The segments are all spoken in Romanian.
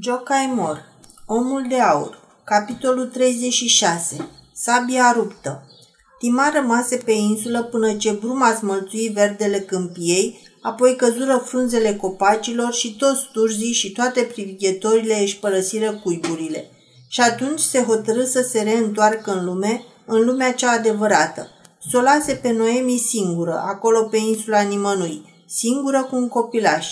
Jocai Mor Omul de aur Capitolul 36 Sabia ruptă Tima rămase pe insulă până ce bruma smălțui verdele câmpiei, apoi căzură frunzele copacilor și toți turzii și toate privighetorile își părăsiră cuiburile. Și atunci se hotărâ să se reîntoarcă în lume, în lumea cea adevărată. S-o lase pe Noemi singură, acolo pe insula nimănui, singură cu un copilaș,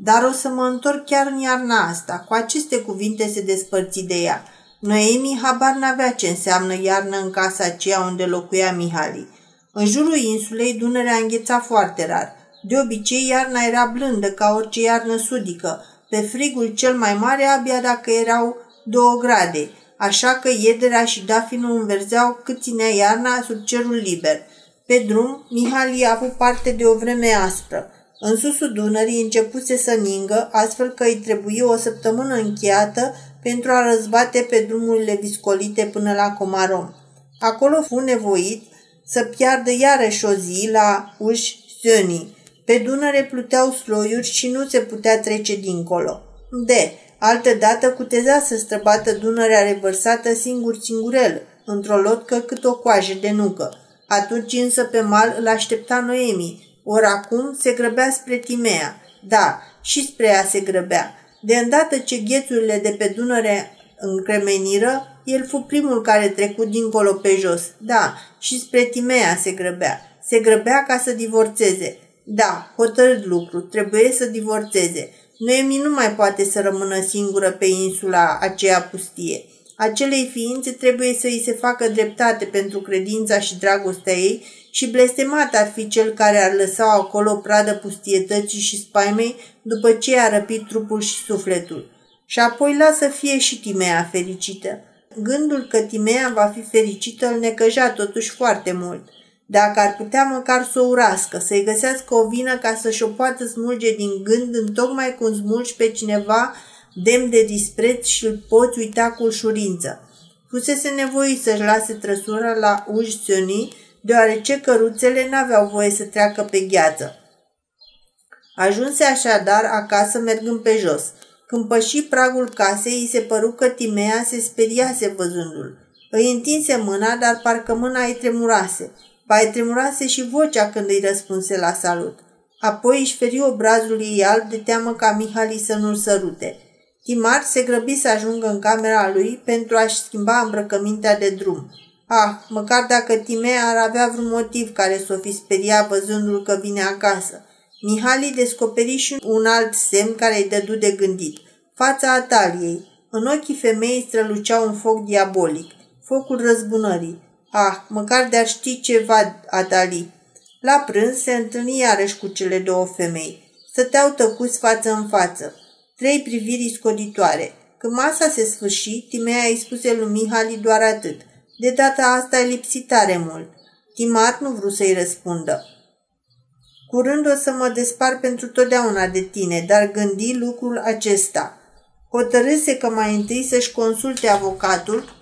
dar o să mă întorc chiar în iarna asta. Cu aceste cuvinte se despărți de ea. Noemi habar n-avea ce înseamnă iarnă în casa aceea unde locuia Mihali. În jurul insulei Dunărea îngheța foarte rar. De obicei, iarna era blândă ca orice iarnă sudică. Pe frigul cel mai mare abia dacă erau două grade, așa că iederea și dafinul înverzeau cât ținea iarna sub cerul liber. Pe drum, Mihali a avut parte de o vreme aspră. În susul Dunării începuse să ningă, astfel că îi trebuie o săptămână încheiată pentru a răzbate pe drumurile viscolite până la Comarom. Acolo fu nevoit să piardă iarăși o zi la uși Zönii. Pe Dunăre pluteau sloiuri și nu se putea trece dincolo. De, altă dată cuteza să străbată Dunărea revărsată singur-singurel, într-o lotcă cât o coajă de nucă. Atunci însă pe mal îl aștepta Noemi, ori acum se grăbea spre Timea. Da, și spre ea se grăbea. De îndată ce ghețurile de pe Dunăre încremeniră, el fu primul care trecut dincolo pe jos. Da, și spre Timea se grăbea. Se grăbea ca să divorțeze. Da, hotărât lucru, trebuie să divorțeze. Noemi nu mai poate să rămână singură pe insula aceea pustie. Acelei ființe trebuie să îi se facă dreptate pentru credința și dragostea ei și blestemat ar fi cel care ar lăsa acolo pradă pustietății și spaimei după ce a răpit trupul și sufletul. Și apoi lasă fie și Timea fericită. Gândul că Timea va fi fericită îl necăja totuși foarte mult. Dacă ar putea măcar să o urască, să-i găsească o vină ca să-și o poată smulge din gând în tocmai cum smulgi pe cineva demn de dispreț și îl poți uita cu ușurință. Fusese nevoit să-și lase trăsura la uși deoarece căruțele n-aveau voie să treacă pe gheață. Ajunse așadar acasă mergând pe jos. Când păși pragul casei, îi se păru că Timea se speriase văzându-l. Îi întinse mâna, dar parcă mâna îi tremurase. Ba îi tremurase și vocea când îi răspunse la salut. Apoi își feri obrazul ei alb de teamă ca Mihali să nu-l sărute. Timar se grăbi să ajungă în camera lui pentru a-și schimba îmbrăcămintea de drum. Ah, măcar dacă Timea ar avea vreun motiv care să o fi speriat văzându-l că vine acasă. Mihali descoperi și un alt semn care îi dădu de gândit. Fața Ataliei. În ochii femeii strălucea un foc diabolic. Focul răzbunării. Ah, măcar de-ar ști ceva, Atali. La prânz se întâlni iarăși cu cele două femei. Stăteau tăcuți față în față. Trei priviri scoditoare. Când masa se sfârși, Timea îi spuse lui Mihali doar atât. De data asta ai lipsit tare mult. Timar nu vrut să-i răspundă. Curând o să mă despar pentru totdeauna de tine, dar gândi lucrul acesta. Hotărâse că mai întâi să-și consulte avocatul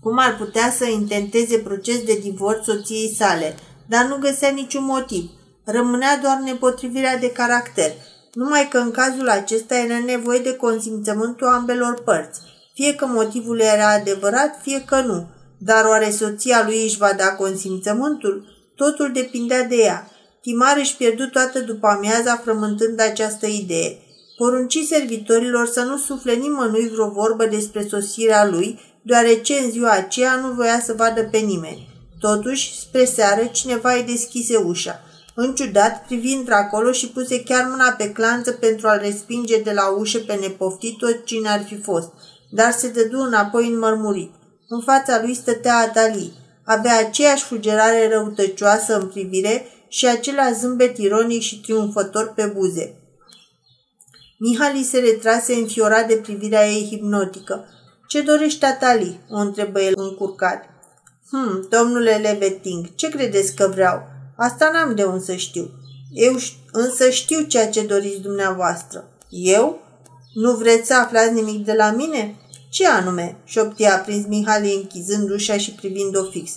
cum ar putea să intenteze proces de divorț soției sale, dar nu găsea niciun motiv. Rămânea doar nepotrivirea de caracter, numai că în cazul acesta era nevoie de consimțământul ambelor părți fie că motivul era adevărat, fie că nu. Dar oare soția lui își va da consimțământul? Totul depindea de ea. Timar își pierdu toată după amiaza frământând această idee. Porunci servitorilor să nu sufle nimănui vreo vorbă despre sosirea lui, deoarece în ziua aceea nu voia să vadă pe nimeni. Totuși, spre seară, cineva îi deschise ușa. În ciudat, privind acolo și puse chiar mâna pe clanță pentru a-l respinge de la ușă pe nepoftit tot cine ar fi fost – dar se dădu înapoi în mărmurit. În fața lui stătea Adali. Avea aceeași fugerare răutăcioasă în privire și același zâmbet ironic și triumfător pe buze. Mihali se retrase înfiorat de privirea ei hipnotică. Ce dorești, Atali?" o întrebă el încurcat. Hm, domnule Leveting, ce credeți că vreau? Asta n-am de unde să știu. Eu însă știu ceea ce doriți dumneavoastră. Eu? Nu vreți să aflați nimic de la mine? Ce anume? șoptia prins Mihali închizând ușa și privind-o fix.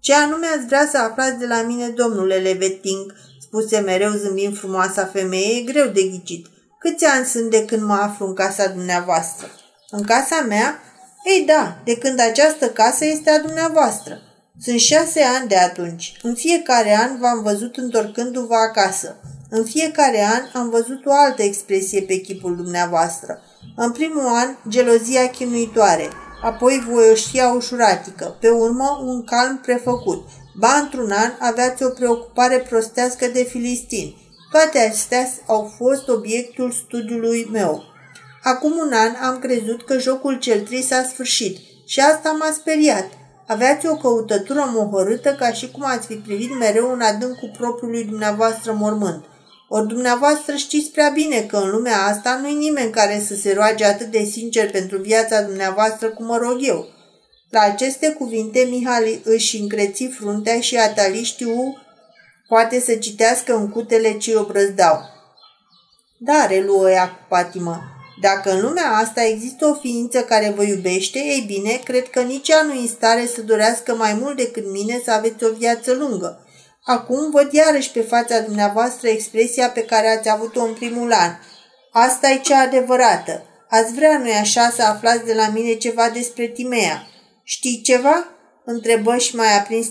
Ce anume ați vrea să aflați de la mine, domnule Leveting? spuse mereu zâmbind frumoasa femeie, e greu de ghicit. Câți ani sunt de când mă aflu în casa dumneavoastră? În casa mea? Ei da, de când această casă este a dumneavoastră. Sunt șase ani de atunci. În fiecare an v-am văzut întorcându-vă acasă. În fiecare an am văzut o altă expresie pe chipul dumneavoastră. În primul an, gelozia chinuitoare, apoi voioșia ușuratică, pe urmă un calm prefăcut. Ba, într-un an, aveați o preocupare prostească de filistin. Toate acestea au fost obiectul studiului meu. Acum un an am crezut că jocul cel trist a sfârșit și asta m-a speriat. Aveați o căutătură mohorâtă ca și cum ați fi privit mereu în adâncul propriului dumneavoastră mormânt. Ori dumneavoastră știți prea bine că în lumea asta nu-i nimeni care să se roage atât de sincer pentru viața dumneavoastră cum mă rog eu. La aceste cuvinte, Mihali își încreți fruntea și Atali știu poate să citească în cutele ce o brăzdau. Da, reluă ea cu patimă. Dacă în lumea asta există o ființă care vă iubește, ei bine, cred că nici ea nu e în stare să dorească mai mult decât mine să aveți o viață lungă. Acum văd iarăși pe fața dumneavoastră expresia pe care ați avut-o în primul an. Asta e cea adevărată. Ați vrea, nu așa, să aflați de la mine ceva despre Timea. Știi ceva? Întrebă și mai aprins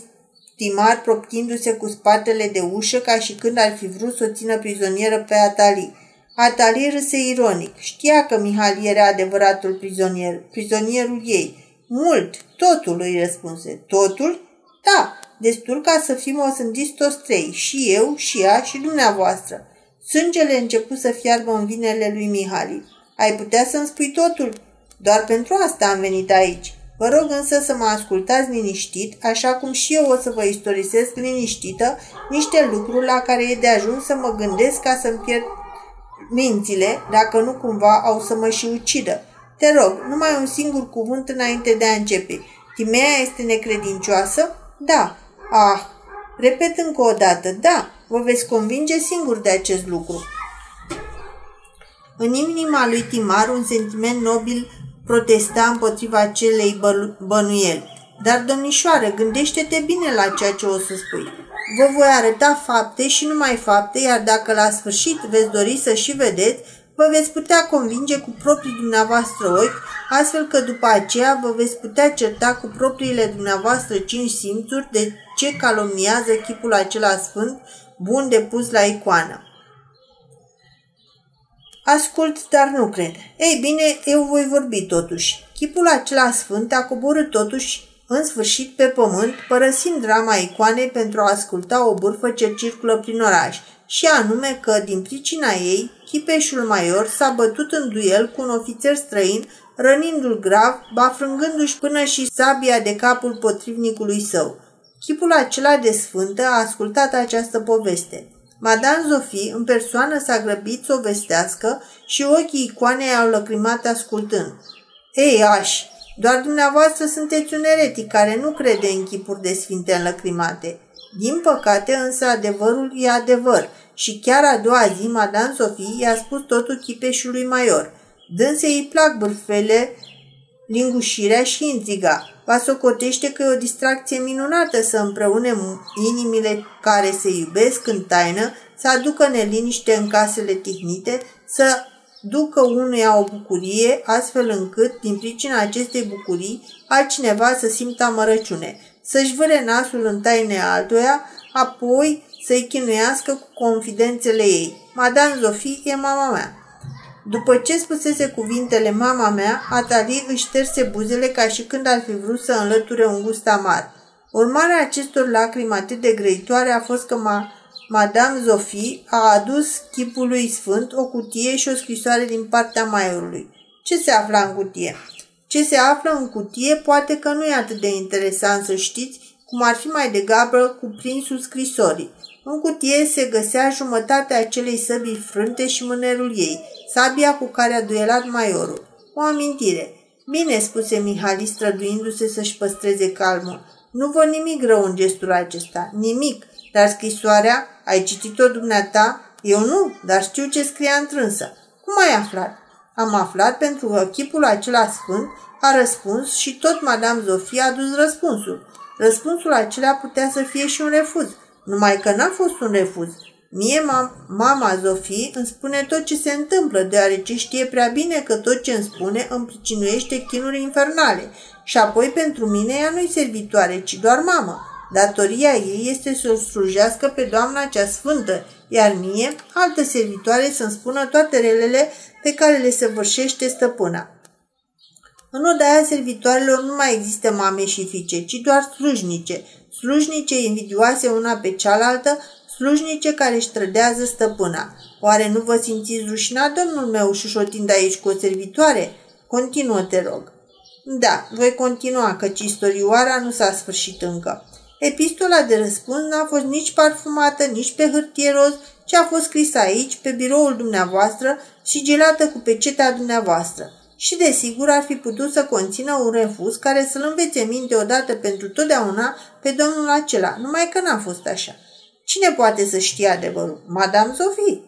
Timar, proptindu-se cu spatele de ușă, ca și când ar fi vrut să o țină prizonieră pe Atali. Atali râse ironic. Știa că Mihali era adevăratul prizonier, prizonierul ei. Mult, totul, îi răspunse. Totul? Da, destul ca să fim osândiți toți trei, și eu, și ea, și dumneavoastră. Sângele început să fiarbă în vinele lui Mihali. Ai putea să-mi spui totul? Doar pentru asta am venit aici. Vă rog însă să mă ascultați liniștit, așa cum și eu o să vă istorisesc liniștită niște lucruri la care e de ajuns să mă gândesc ca să-mi pierd mințile, dacă nu cumva au să mă și ucidă. Te rog, numai un singur cuvânt înainte de a începe. Timea este necredincioasă? Da. Ah, repet încă o dată, da, vă veți convinge singur de acest lucru. În inima lui Timar un sentiment nobil protesta împotriva acelei bănuieli. Dar, domnișoară, gândește-te bine la ceea ce o să spui. Vă voi arăta fapte și numai fapte, iar dacă la sfârșit veți dori să și vedeți, vă veți putea convinge cu proprii dumneavoastră ochi, astfel că după aceea vă veți putea certa cu propriile dumneavoastră cinci simțuri de ce calomniază chipul acela sfânt, bun de pus la icoană. Ascult, dar nu cred. Ei bine, eu voi vorbi totuși. Chipul acela sfânt a coborât totuși în sfârșit pe pământ, părăsind drama icoanei pentru a asculta o bârfă ce circulă prin oraș, și anume că, din pricina ei, chipeșul major s-a bătut în duel cu un ofițer străin, rănindu-l grav, bafrângându-și până și sabia de capul potrivnicului său. Chipul acela de sfântă a ascultat această poveste. Madame Zofie, în persoană, s-a grăbit să o vestească și ochii icoanei au lăcrimat ascultând. Ei, aș, doar dumneavoastră sunteți un eretic care nu crede în chipuri de sfinte înlăcrimate. Din păcate, însă, adevărul e adevăr și chiar a doua zi, Madame Sofie i-a spus totul chipeșului major. Dânse îi plac bârfele, lingușirea și intriga. Va socotește că e o distracție minunată să împreune inimile care se iubesc în taină, să aducă neliniște în casele tihnite, să ducă unuia o bucurie, astfel încât, din pricina acestei bucurii, altcineva să simtă amărăciune, să-și vâre nasul în taine altuia, apoi să-i chinuiască cu confidențele ei. Madame Zofie e mama mea. După ce spusese cuvintele mama mea, Atali își șterse buzele ca și când ar fi vrut să înlăture un gust amar. Urmarea acestor lacrimi atât de grăitoare a fost că ma, Madame Zofie a adus chipului sfânt o cutie și o scrisoare din partea maiorului. Ce se afla în cutie? Ce se află în cutie poate că nu e atât de interesant să știți, cum ar fi mai degrabă cuprinsul scrisorii. În cutie se găsea jumătatea acelei săbii frânte și mânerul ei, sabia cu care a duelat maiorul. O amintire. Bine, spuse Mihali, străduindu-se să-și păstreze calmul. Nu văd nimic rău în gestul acesta. Nimic. Dar scrisoarea, ai citit-o dumneata? Eu nu, dar știu ce scria întrânsă. Cum ai aflat? Am aflat pentru că chipul acela sfânt a răspuns și tot Madame Zofia a dus răspunsul. Răspunsul acela putea să fie și un refuz, numai că n-a fost un refuz. Mie, mama Zofie îmi spune tot ce se întâmplă, deoarece știe prea bine că tot ce îmi spune îmi pricinuiește chinuri infernale. Și apoi, pentru mine, ea nu-i servitoare, ci doar mamă. Datoria ei este să o slujească pe doamna cea sfântă, iar mie, altă servitoare, să-mi spună toate relele pe care le săvârșește stăpâna. În odaia servitoarelor nu mai există mame și fiice, ci doar slujnice, slujnice invidioase una pe cealaltă, slujnice care își trădează stăpâna. Oare nu vă simțiți rușinat, domnul meu, șușotind aici cu o servitoare? Continuă, te rog. Da, voi continua, căci istorioara nu s-a sfârșit încă. Epistola de răspuns n-a fost nici parfumată, nici pe hârtie roz, ci a fost scrisă aici, pe biroul dumneavoastră și gelată cu pecetea dumneavoastră. Și desigur ar fi putut să conțină un refuz care să-l învețe minte odată pentru totdeauna pe domnul acela, numai că n-a fost așa. Cine poate să știe adevărul? Madame Sophie.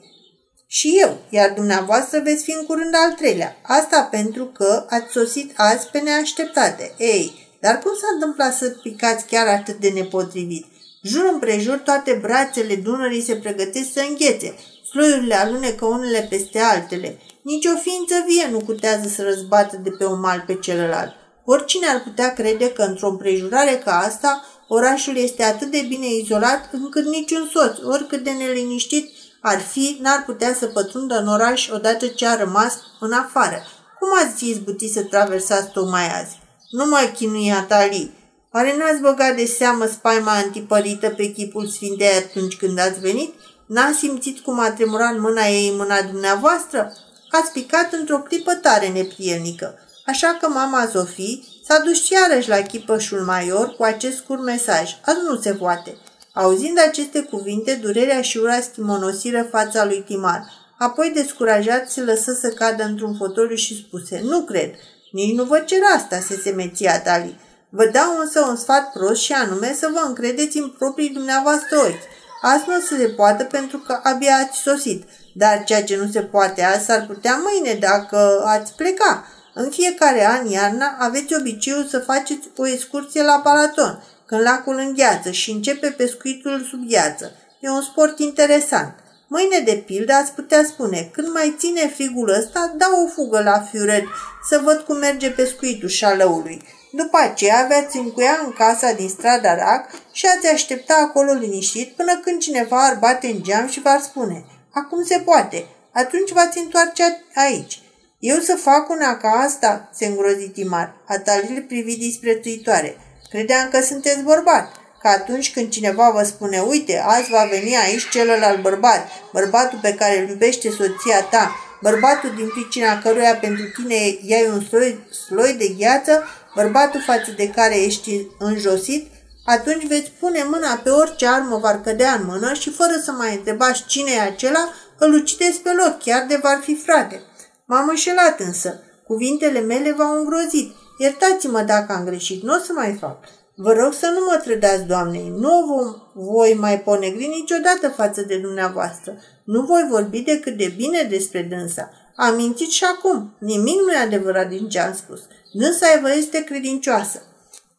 Și eu, iar dumneavoastră veți fi în curând al treilea. Asta pentru că ați sosit azi pe neașteptate. Ei, dar cum s-a întâmplat să picați chiar atât de nepotrivit? Jur împrejur toate brațele Dunării se pregătesc să înghețe. Sloiurile alunecă unele peste altele. Nici o ființă vie nu cutează să răzbată de pe un mal pe celălalt. Oricine ar putea crede că într-o împrejurare ca asta, orașul este atât de bine izolat încât niciun soț, oricât de neliniștit ar fi, n-ar putea să pătrundă în oraș odată ce a rămas în afară. Cum ați izbutit să traversați tocmai azi? Nu mai chinui Atali. Oare n-ați băgat de seamă spaima antipărită pe chipul Sfintei atunci când ați venit? N-ați simțit cum a tremurat mâna ei în mâna dumneavoastră? Ați picat într-o clipă tare neprielnică. Așa că mama Zofie s-a dus iarăși la chipășul major cu acest scurt mesaj. Azi nu se poate. Auzind aceste cuvinte, durerea și ura schimonosiră fața lui Timar. Apoi, descurajat, se lăsă să cadă într-un fotoliu și spuse, Nu cred, nici nu vă cer asta, se semeția Tali. Vă dau însă un sfat prost și anume să vă încredeți în proprii dumneavoastră ochi. Azi nu se poate pentru că abia ați sosit, dar ceea ce nu se poate azi s-ar putea mâine dacă ați pleca. În fiecare an, iarna, aveți obiceiul să faceți o excursie la Balaton, când lacul îngheață și începe pescuitul sub gheață. E un sport interesant. Mâine, de pildă, ați putea spune, când mai ține frigul ăsta, dau o fugă la Fiured să văd cum merge pescuitul șalăului. După aceea aveați încuia în casa din strada Rac și ați aștepta acolo liniștit până când cineva ar bate în geam și v-ar spune Acum se poate. Atunci v-ați întoarce aici. Eu să fac una ca asta?" se îngrozi Timar. Atalil privi disprețuitoare. Credeam că sunteți bărbat că atunci când cineva vă spune, uite, azi va veni aici celălalt bărbat, bărbatul pe care îl iubește soția ta, bărbatul din pricina căruia pentru tine iai un sloi, sloi de gheață, bărbatul față de care ești înjosit, atunci veți pune mâna pe orice armă v-ar cădea în mână și fără să mai întrebați cine e acela, îl ucideți pe loc, chiar de v-ar fi frate. M-am înșelat însă. Cuvintele mele v-au îngrozit. Iertați-mă dacă am greșit, nu o să mai fac. Vă rog să nu mă trădați, Doamnei, nu vom, voi mai ponegri niciodată față de dumneavoastră. Nu voi vorbi decât de bine despre dânsa. Am mințit și acum. Nimic nu e adevărat din ce am spus. Dânsa vă este credincioasă.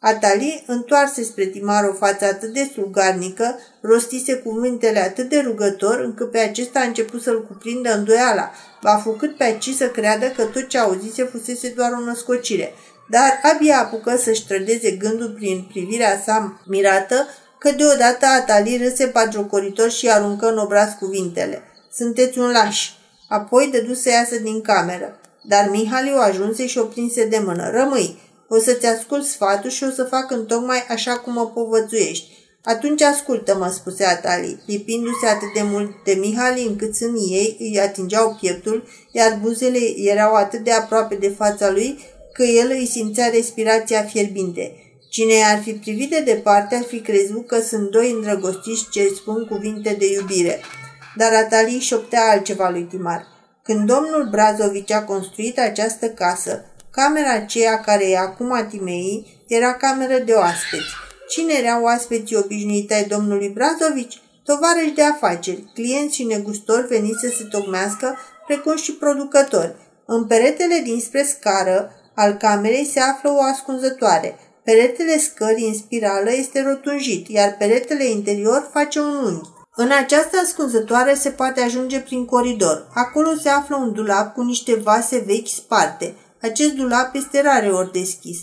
Atali întoarse spre Timar o față atât de slugarnică, rostise cuvintele atât de rugător, încât pe acesta a început să-l cuprindă îndoiala, va făcut pe aici să creadă că tot ce auzise fusese doar o născocire – dar abia apucă să-și trădeze gândul prin privirea sa mirată că deodată Atali râse pagiocoritor și aruncă în obraz cuvintele. Sunteți un laș. Apoi dădu să iasă din cameră. Dar Mihali o ajunse și o prinse de mână. Rămâi, o să-ți ascult sfatul și o să fac întocmai așa cum mă povățuiești. Atunci ascultă-mă, spuse Atali, lipindu-se atât de mult de Mihali încât sânii ei îi atingeau pieptul, iar buzele erau atât de aproape de fața lui că el îi simțea respirația fierbinte. Cine ar fi privit de departe ar fi crezut că sunt doi îndrăgostiți ce spun cuvinte de iubire. Dar Atali șoptea altceva lui Timar. Când domnul Brazovici a construit această casă, camera aceea care e acum a Timei era cameră de oaspeți. Cine erau oaspeții obișnuite ai domnului Brazovici? Tovarăși de afaceri, clienți și negustori veniți să se tocmească, precum și producători. În peretele dinspre scară, al camerei se află o ascunzătoare. Peretele scării în spirală este rotunjit, iar peretele interior face un unghi. În această ascunzătoare se poate ajunge prin coridor. Acolo se află un dulap cu niște vase vechi sparte. Acest dulap este rare ori deschis.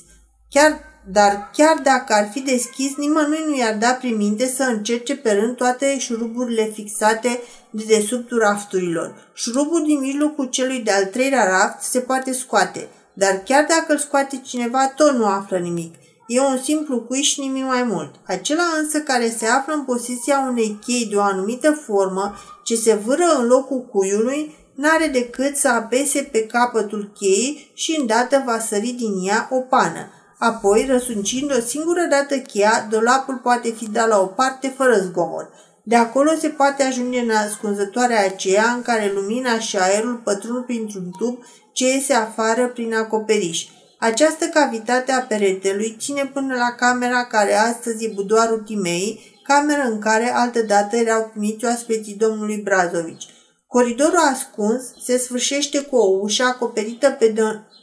Chiar, dar chiar dacă ar fi deschis, nimănui nu i-ar da prin minte să încerce pe rând toate șuruburile fixate de desubtul rafturilor. Șurubul din mijlocul celui de-al treilea raft se poate scoate, dar chiar dacă îl scoate cineva, tot nu află nimic. E un simplu cuiș și nimic mai mult. Acela însă care se află în poziția unei chei de o anumită formă ce se vâră în locul cuiului, n-are decât să apese pe capătul cheii și îndată va sări din ea o pană. Apoi, răsuncind o singură dată cheia, dulapul poate fi dat la o parte fără zgomot. De acolo se poate ajunge în ascunzătoarea aceea în care lumina și aerul pătrund printr-un tub ce iese afară prin acoperiș. Această cavitate a peretelui ține până la camera care astăzi e budoarul Timei, cameră în care altădată erau primiți oaspeții domnului Brazovici. Coridorul ascuns se sfârșește cu o ușă acoperită pe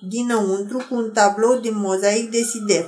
dinăuntru cu un tablou din mozaic de sidef.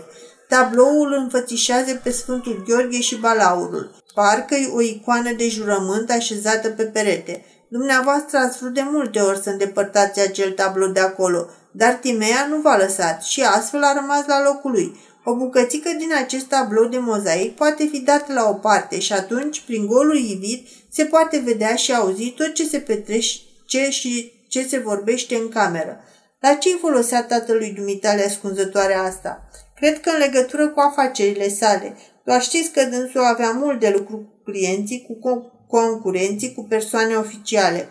Tabloul înfățișează pe Sfântul Gheorghe și Balaurul. parcă o icoană de jurământ așezată pe perete. Dumneavoastră ați vrut de multe ori să îndepărtați acel tablou de acolo, dar Timea nu v-a lăsat și astfel a rămas la locul lui. O bucățică din acest tablou de mozaic poate fi dată la o parte și atunci, prin golul ivit, se poate vedea și auzi tot ce se petrece și ce se vorbește în cameră. La ce-i folosea tatălui dumitale ascunzătoarea asta? Cred că în legătură cu afacerile sale. Doar știți că dânsul avea mult de lucru cu clienții, cu concurenții, cu persoane oficiale.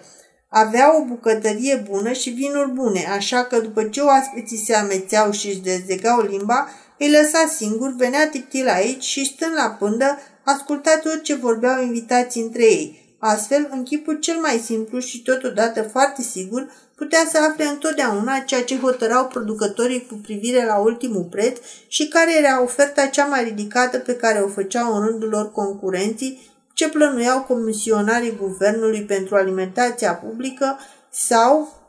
Avea o bucătărie bună și vinuri bune, așa că după ce oaspeții se amețeau și își dezlegau limba, îi lăsa singur, venea tiptil aici și stând la pândă, asculta tot ce vorbeau invitații între ei. Astfel, în chipul cel mai simplu și totodată foarte sigur, putea să afle întotdeauna ceea ce hotărau producătorii cu privire la ultimul preț și care era oferta cea mai ridicată pe care o făceau în rândul lor concurenții ce plănuiau comisionarii guvernului pentru alimentația publică sau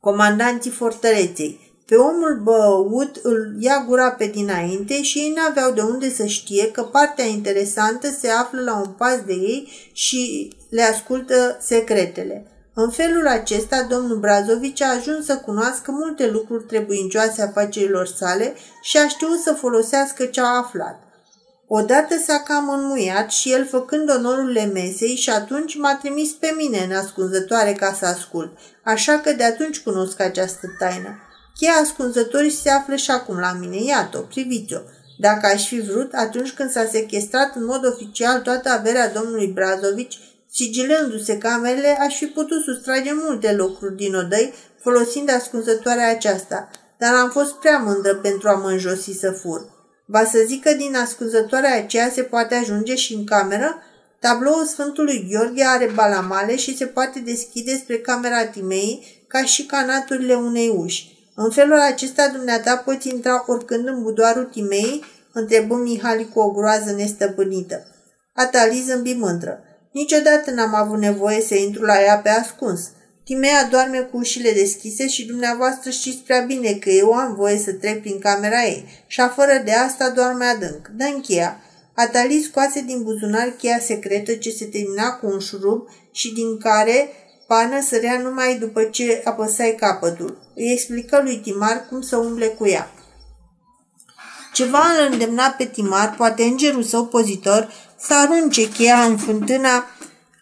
comandanții fortăreței. Pe omul băut îl ia gura pe dinainte și ei n-aveau de unde să știe că partea interesantă se află la un pas de ei și le ascultă secretele. În felul acesta, domnul Brazovici a ajuns să cunoască multe lucruri trebuincioase afacerilor sale și a știut să folosească ce a aflat. Odată s-a cam înmuiat și el făcând onorurile mesei și atunci m-a trimis pe mine în ascunzătoare ca să ascult, așa că de atunci cunosc această taină. Cheia ascunzătorii se află și acum la mine, iată-o, priviți-o. Dacă aș fi vrut, atunci când s-a sequestrat în mod oficial toată averea domnului Brazovici, sigilându-se camerele, aș fi putut sustrage multe lucruri din odăi folosind ascunzătoarea aceasta, dar am fost prea mândră pentru a mă înjosi să fur. Va să zic că din ascunzătoarea aceea se poate ajunge și în cameră? Tabloul Sfântului Gheorghe are balamale și se poate deschide spre camera Timei ca și canaturile unei uși. În felul acesta dumneata poți intra oricând în budoarul Timei? întrebă Mihali cu o groază nestăpânită. Atali zâmbi mândră. Niciodată n-am avut nevoie să intru la ea pe ascuns. Timea doarme cu ușile deschise și dumneavoastră știți prea bine că eu am voie să trec prin camera ei și afară de asta doarme adânc. dă cheia. Atali scoase din buzunar cheia secretă ce se termina cu un șurub și din care pană sărea numai după ce apăsai capătul. Îi explică lui Timar cum să umble cu ea. Ceva îl îndemna pe Timar, poate îngerul său pozitor, să arunce cheia în fântâna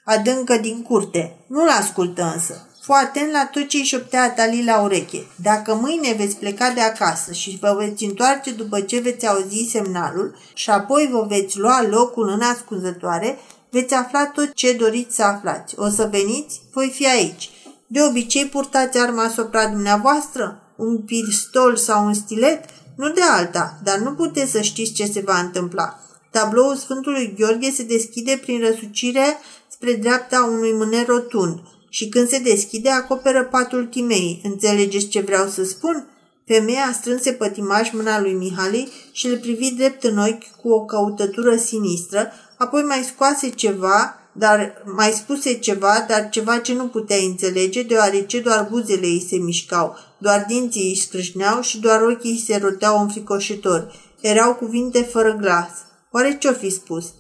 adâncă din curte. Nu-l ascultă însă. Fu atent la tot ce îi șoptea Atali la ureche. Dacă mâine veți pleca de acasă și vă veți întoarce după ce veți auzi semnalul și apoi vă veți lua locul în ascunzătoare, veți afla tot ce doriți să aflați. O să veniți? Voi fi aici. De obicei purtați arma asupra dumneavoastră? Un pistol sau un stilet? Nu de alta, dar nu puteți să știți ce se va întâmpla. Tabloul Sfântului Gheorghe se deschide prin răsucire spre dreapta unui mâner rotund și când se deschide acoperă patul Timei. Înțelegeți ce vreau să spun? Femeia strânse pătimaș mâna lui Mihali și îl privi drept în ochi cu o căutătură sinistră, apoi mai scoase ceva, dar mai spuse ceva, dar ceva ce nu putea înțelege, deoarece doar buzele ei se mișcau, doar dinții îi scrâșneau și doar ochii îi se roteau înfricoșitor. Erau cuvinte fără glas. Oare ce-o fi spus?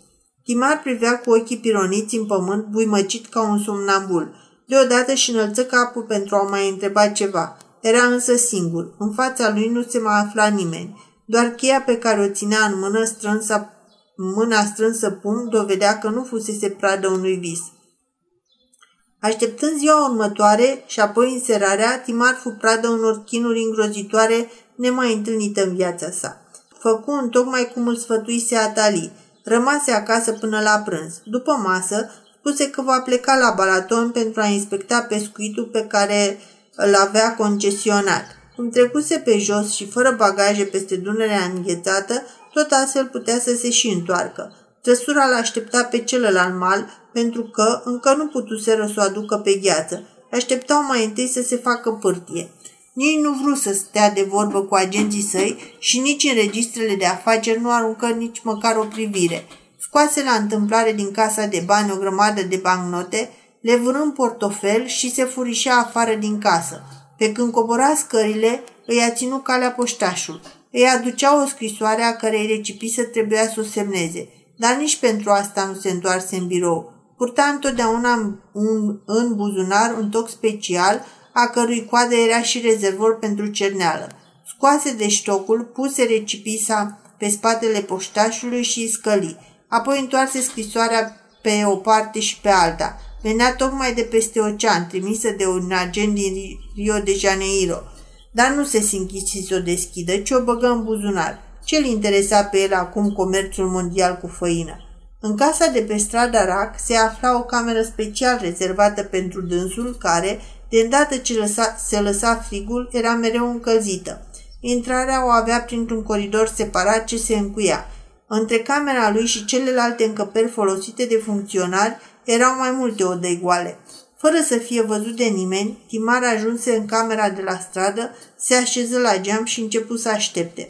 Timar privea cu ochii pironiți în pământ, buimăcit ca un somnambul. Deodată și înălță capul pentru a mai întreba ceva. Era însă singur. În fața lui nu se mai afla nimeni. Doar cheia pe care o ținea în mână strânsă, mâna strânsă pumn dovedea că nu fusese pradă unui vis. Așteptând ziua următoare și apoi înserarea, Timar fu pradă unor chinuri îngrozitoare nemai întâlnită în viața sa. Făcu în tocmai cum îl sfătuise Atali. Rămase acasă până la prânz. După masă, spuse că va pleca la Balaton pentru a inspecta pescuitul pe care îl avea concesionat. Cum trecuse pe jos și fără bagaje peste Dunărea înghețată, tot astfel putea să se și întoarcă. Trăsura l-aștepta pe celălalt mal, pentru că încă nu putuseră să o aducă pe gheață. Așteptau mai întâi să se facă pârtie. Nici nu vrut să stea de vorbă cu agenții săi și nici în registrele de afaceri nu aruncă nici măcar o privire. Scoase la întâmplare din casa de bani o grămadă de bancnote, le vârâ în portofel și se furișea afară din casă. Pe când cobora scările, îi a ținut calea poștașul. Îi aducea o scrisoare a cărei recipisă trebuia să o semneze, dar nici pentru asta nu se întoarse în birou. Purta întotdeauna un, în buzunar un toc special, a cărui coadă era și rezervor pentru cerneală. Scoase de ștocul, puse recipisa pe spatele poștașului și îi scăli. Apoi întoarse scrisoarea pe o parte și pe alta. Venea tocmai de peste ocean, trimisă de un agent din Rio de Janeiro. Dar nu se sinchisi să o deschidă, ci o băgă în buzunar. Ce-l interesa pe el acum comerțul mondial cu făină? În casa de pe strada Rac se afla o cameră special rezervată pentru dânsul care, de îndată ce lăsa, se lăsa frigul, era mereu încălzită. Intrarea o avea printr-un coridor separat ce se încuia. Între camera lui și celelalte încăperi folosite de funcționari erau mai multe ode goale. Fără să fie văzut de nimeni, Timar ajunse în camera de la stradă, se așeză la geam și începu să aștepte.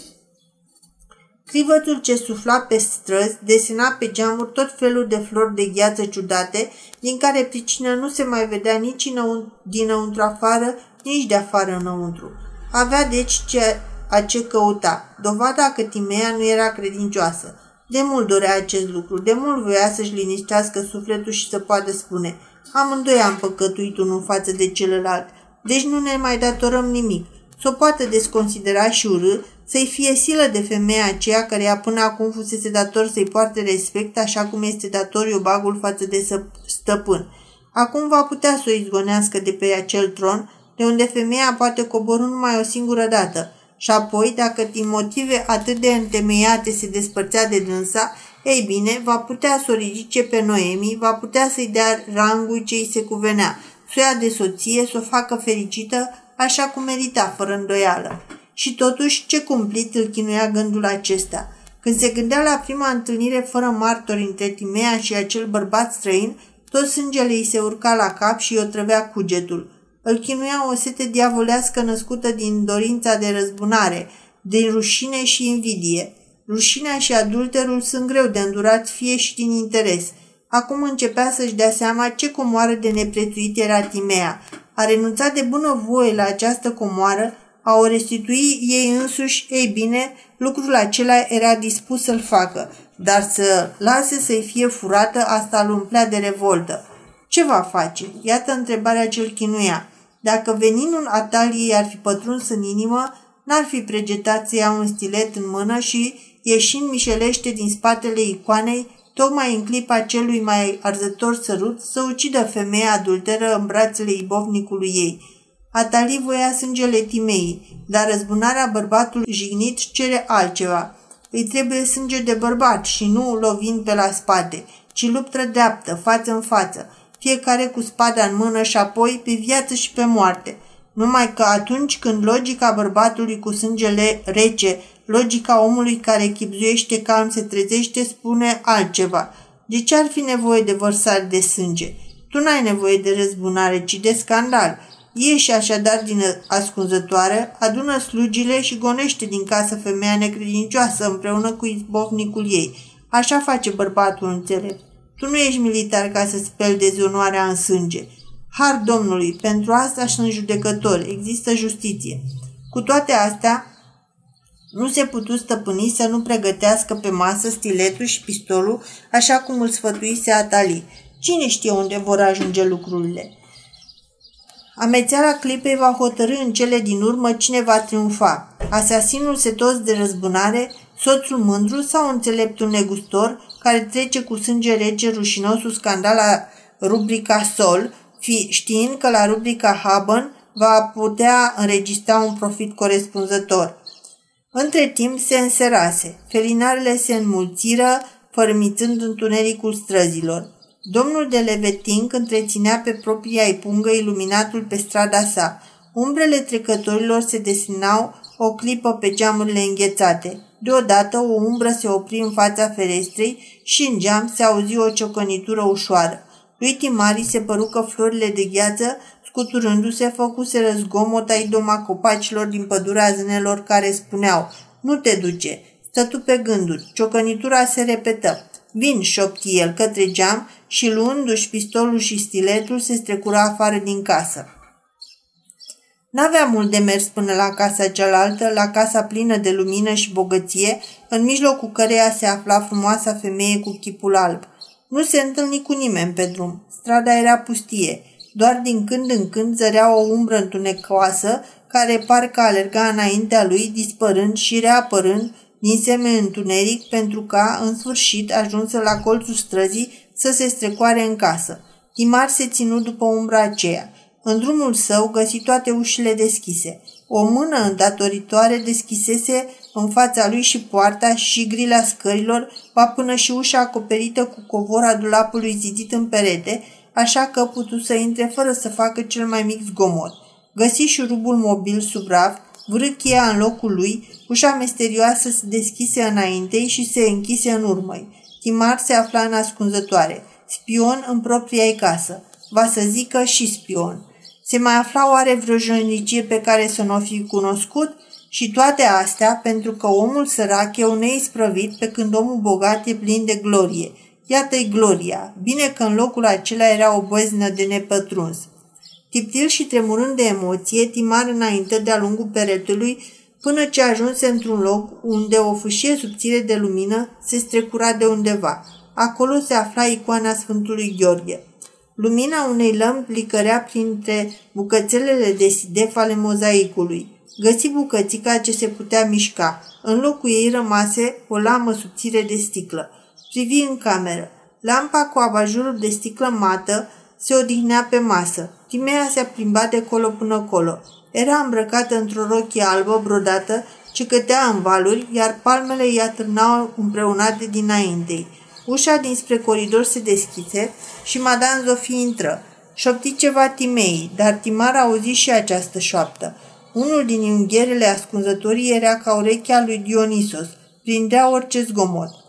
Crivătul ce sufla pe străzi desena pe geamuri tot felul de flori de gheață ciudate, din care pricină nu se mai vedea nici dinăuntru afară, nici de afară înăuntru. Avea deci ce, a ce căuta, dovada că Timea nu era credincioasă. De mult dorea acest lucru, de mult voia să-și liniștească sufletul și să poată spune Amândoi am păcătuit unul față de celălalt, deci nu ne mai datorăm nimic. Să o poată desconsidera și urâ, să-i fie silă de femeia aceea care până acum fusese dator să-i poarte respect așa cum este dator iobagul față de stăpân. Acum va putea să o izgonească de pe acel tron, de unde femeia poate coborâ numai o singură dată. Și apoi, dacă din motive atât de întemeiate se despărțea de dânsa, ei bine, va putea să o ridice pe Noemi, va putea să-i dea rangul ce îi se cuvenea, să o ia de soție, să o facă fericită, așa cum merita, fără îndoială. Și totuși, ce cumplit îl chinuia gândul acesta. Când se gândea la prima întâlnire fără martori între Timea și acel bărbat străin, tot sângele îi se urca la cap și o trăvea cugetul. Îl chinuia o sete diavolească născută din dorința de răzbunare, din rușine și invidie. Rușinea și adulterul sunt greu de îndurat fie și din interes. Acum începea să-și dea seama ce comoară de neprețuit era Timea. A renunțat de bună voie la această comoară, a o restitui ei însuși, ei bine, lucrul acela era dispus să-l facă, dar să lase să-i fie furată, asta îl umplea de revoltă. Ce va face? Iată întrebarea ce-l chinuia. Dacă veninul Ataliei ar fi pătruns în inimă, n-ar fi pregetat să ia un stilet în mână și, ieșind mișelește din spatele icoanei, tocmai în clipa celui mai arzător sărut, să ucidă femeia adulteră în brațele ibovnicului ei. Atali voia sângele Timei, dar răzbunarea bărbatului jignit cere altceva. Îi trebuie sânge de bărbat și nu lovind pe la spate, ci luptă dreaptă, față în față, fiecare cu spada în mână și apoi pe viață și pe moarte. Numai că atunci când logica bărbatului cu sângele rece, logica omului care chipzuiește calm se trezește, spune altceva. De ce ar fi nevoie de vărsare de sânge? Tu n-ai nevoie de răzbunare, ci de scandal. Ieși așadar din ascunzătoare, adună slugile și gonește din casă femeia necredincioasă împreună cu izbovnicul ei. Așa face bărbatul înțelept. Tu nu ești militar ca să speli dezonoarea în sânge. Har Domnului, pentru asta sunt judecători, există justiție. Cu toate astea, Nu se putu stăpâni să nu pregătească pe masă stiletul și pistolul, așa cum îl sfătuise Atali. Cine știe unde vor ajunge lucrurile? Amețeala clipei va hotărâ în cele din urmă cine va triumfa. Asasinul setos de răzbunare, soțul mândru sau înțeleptul negustor care trece cu sânge rece rușinosul scandal la rubrica Sol, fi, știind că la rubrica Haben va putea înregistra un profit corespunzător. Între timp se înserase, felinarele se înmulțiră, fărmițând întunericul străzilor. Domnul de Leveting întreținea pe propria pungă iluminatul pe strada sa. Umbrele trecătorilor se desenau o clipă pe geamurile înghețate. Deodată o umbră se opri în fața ferestrei și în geam se auzi o ciocănitură ușoară. Lui Timari se păru că florile de gheață, scuturându-se, făcuse zgomot ai doma copacilor din pădurea zânelor care spuneau Nu te duce! Stătu pe gânduri. Ciocănitura se repetă. Vin, șopti el către geam și luându-și pistolul și stiletul se strecura afară din casă. N-avea mult de mers până la casa cealaltă, la casa plină de lumină și bogăție, în mijlocul căreia se afla frumoasa femeie cu chipul alb. Nu se întâlni cu nimeni pe drum. Strada era pustie. Doar din când în când zărea o umbră întunecoasă care parcă alerga înaintea lui, dispărând și reapărând din semen întuneric pentru ca, în sfârșit, ajunsă la colțul străzii să se strecoare în casă. Timar se ținu după umbra aceea. În drumul său găsi toate ușile deschise. O mână îndatoritoare deschisese în fața lui și poarta și grila scărilor, va până și ușa acoperită cu covora dulapului zidit în perete, așa că putu să intre fără să facă cel mai mic zgomot. Găsi șurubul mobil sub raf, vârâchia în locul lui, ușa misterioasă se deschise înainte și se închise în urmă. Timar se afla în ascunzătoare, spion în propria ei casă. Va să zică și spion. Se mai afla oare vreo joinicie pe care să nu o fi cunoscut? Și toate astea pentru că omul sărac e un neisprăvit pe când omul bogat e plin de glorie. Iată-i gloria. Bine că în locul acela era o băznă de nepătruns. Tiptil și tremurând de emoție, Timar înainte de-a lungul peretelui până ce ajunse într-un loc unde o fâșie subțire de lumină se strecura de undeva. Acolo se afla icoana Sfântului Gheorghe. Lumina unei lămpi licărea printre bucățelele de sidef ale mozaicului. Găsi bucățica ce se putea mișca. În locul ei rămase o lamă subțire de sticlă. Privi în cameră. Lampa cu abajurul de sticlă mată se odihnea pe masă. Timea se plimba de colo până colo. Era îmbrăcată într-o rochie albă brodată ce cătea în valuri, iar palmele îi atârnau împreunate dinaintei. Ușa dinspre coridor se deschise și Madame Zofie intră. Șopti ceva Timei, dar Timar auzi și această șoaptă. Unul din ungherele ascunzătorii era ca urechea lui Dionisos. Prindea orice zgomot.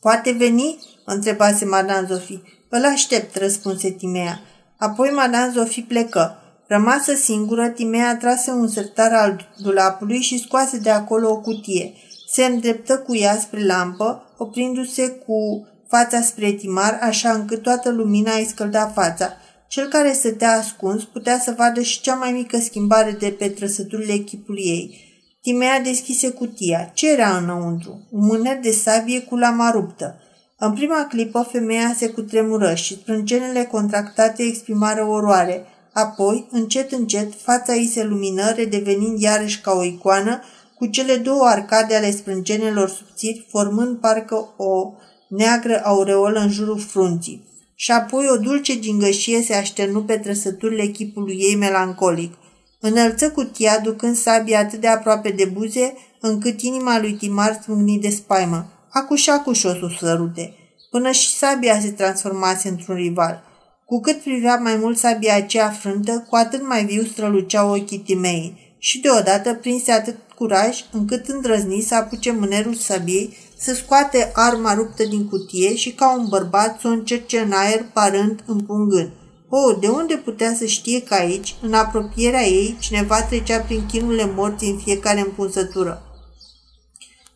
Poate veni?" întrebase Madame Zofie. Îl aștept," răspunse Timea. Apoi Madame Zofie plecă. Rămasă singură, Timea trase un sertar al dulapului și scoase de acolo o cutie. Se îndreptă cu ea spre lampă, oprindu-se cu fața spre Timar, așa încât toată lumina îi scălda fața. Cel care stătea ascuns putea să vadă și cea mai mică schimbare de pe trăsăturile echipului ei. Timea deschise cutia. Ce era înăuntru? Un mâner de sabie cu lama ruptă. În prima clipă, femeia se cutremură și sprâncenele contractate exprimară oroare. Apoi, încet, încet, fața ei se lumină, redevenind iarăși ca o icoană, cu cele două arcade ale sprâncenelor subțiri, formând parcă o neagră aureolă în jurul frunții. Și apoi o dulce gingășie se așternu pe trăsăturile chipului ei melancolic. Înălță cutia, ducând sabia atât de aproape de buze, încât inima lui Timar smângni de spaimă. Acușa cu șosul sărute, până și sabia se transformase într-un rival. Cu cât privea mai mult sabia aceea frântă, cu atât mai viu străluceau ochii Timei și deodată prinse atât curaj încât îndrăzni să apuce mânerul sabiei, să scoate arma ruptă din cutie și ca un bărbat să o încerce în aer, parând, împungând. Oh, de unde putea să știe că aici, în apropierea ei, cineva trecea prin chinurile morții în fiecare împunsătură?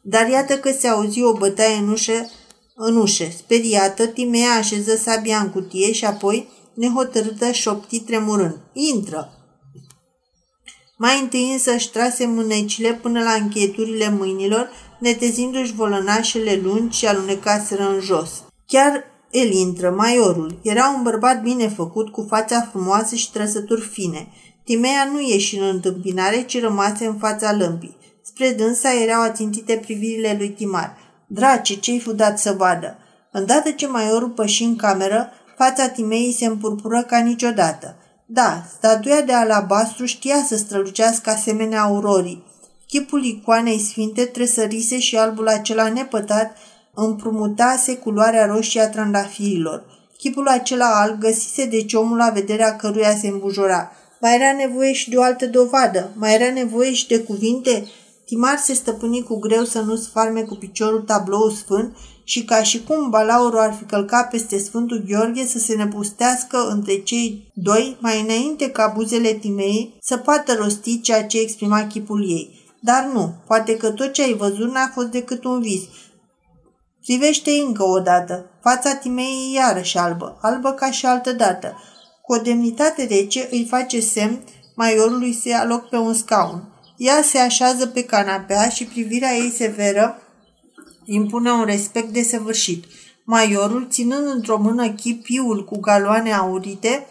Dar iată că se auzi o bătaie în ușă, în ușă. Speriată, Timea așeză sabia în cutie și apoi, nehotărâtă, șopti tremurând. Intră! Mai întâi însă își trase mânecile până la încheieturile mâinilor, netezindu-și volănașele lungi și alunecaseră în jos. Chiar el intră, maiorul. Era un bărbat bine făcut, cu fața frumoasă și trăsături fine. Timea nu ieși în întâmpinare, ci rămase în fața lămpii. Spre dânsa erau ațintite privirile lui Timar. Drace, ce-i fudat să vadă? Îndată ce maiorul păși în cameră, fața Timei se împurpură ca niciodată. Da, statuia de alabastru știa să strălucească asemenea aurorii. Chipul icoanei sfinte tresărise și albul acela nepătat împrumutase culoarea roșie a trandafirilor. Chipul acela alb găsise deci omul la vederea căruia se îmbujora. Mai era nevoie și de o altă dovadă, mai era nevoie și de cuvinte. Timar se stăpâni cu greu să nu sfarme cu piciorul tablou sfânt și ca și cum balaurul ar fi călcat peste Sfântul Gheorghe să se nepustească între cei doi mai înainte ca buzele Timei să poată rosti ceea ce exprima chipul ei. Dar nu, poate că tot ce ai văzut n-a fost decât un vis. Privește încă o dată. Fața Timei e iarăși albă, albă ca și altă dată. Cu o demnitate rece îi face semn maiorului să ia loc pe un scaun. Ea se așează pe canapea și privirea ei severă impune un respect desăvârșit. Maiorul, ținând într-o mână chipiul cu galoane aurite,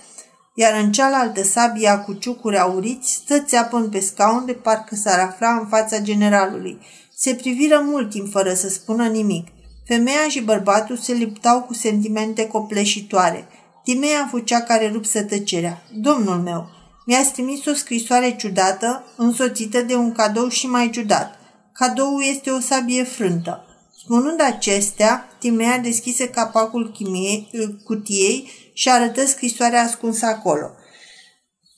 iar în cealaltă sabia cu ciucuri auriți, stă țeapăn pe scaun de parcă s-ar afla în fața generalului. Se priviră mult timp fără să spună nimic. Femeia și bărbatul se liptau cu sentimente copleșitoare. Timea fucea care rupsă tăcerea. Domnul meu, mi-a trimis o scrisoare ciudată, însoțită de un cadou și mai ciudat. Cadoul este o sabie frântă. Spunând acestea, Timea deschise capacul chimiei, cutiei și arătă scrisoarea ascunsă acolo.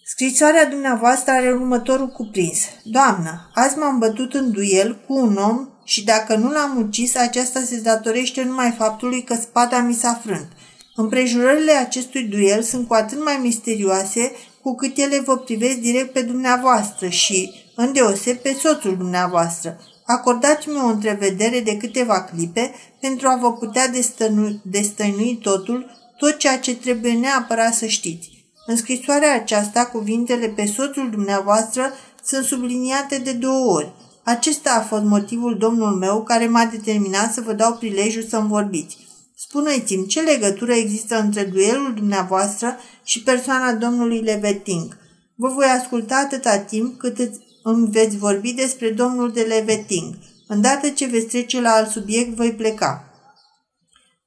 Scrisoarea dumneavoastră are următorul cuprins. Doamnă, azi m-am bătut în duel cu un om și dacă nu l-am ucis, aceasta se datorește numai faptului că spada mi s-a frânt. Împrejurările acestui duel sunt cu atât mai misterioase cu cât ele vă privesc direct pe dumneavoastră și, îndeoseb, pe soțul dumneavoastră. Acordați-mi o întrevedere de câteva clipe pentru a vă putea destănui, destăinui totul, tot ceea ce trebuie neapărat să știți. În scrisoarea aceasta, cuvintele pe soțul dumneavoastră sunt subliniate de două ori. Acesta a fost motivul domnul meu care m-a determinat să vă dau prilejul să-mi vorbiți. Spuneți-mi, ce legătură există între duelul dumneavoastră și persoana domnului Leveting? Vă voi asculta atâta timp cât îmi veți vorbi despre domnul de Leveting. Îndată ce veți trece la alt subiect, voi pleca.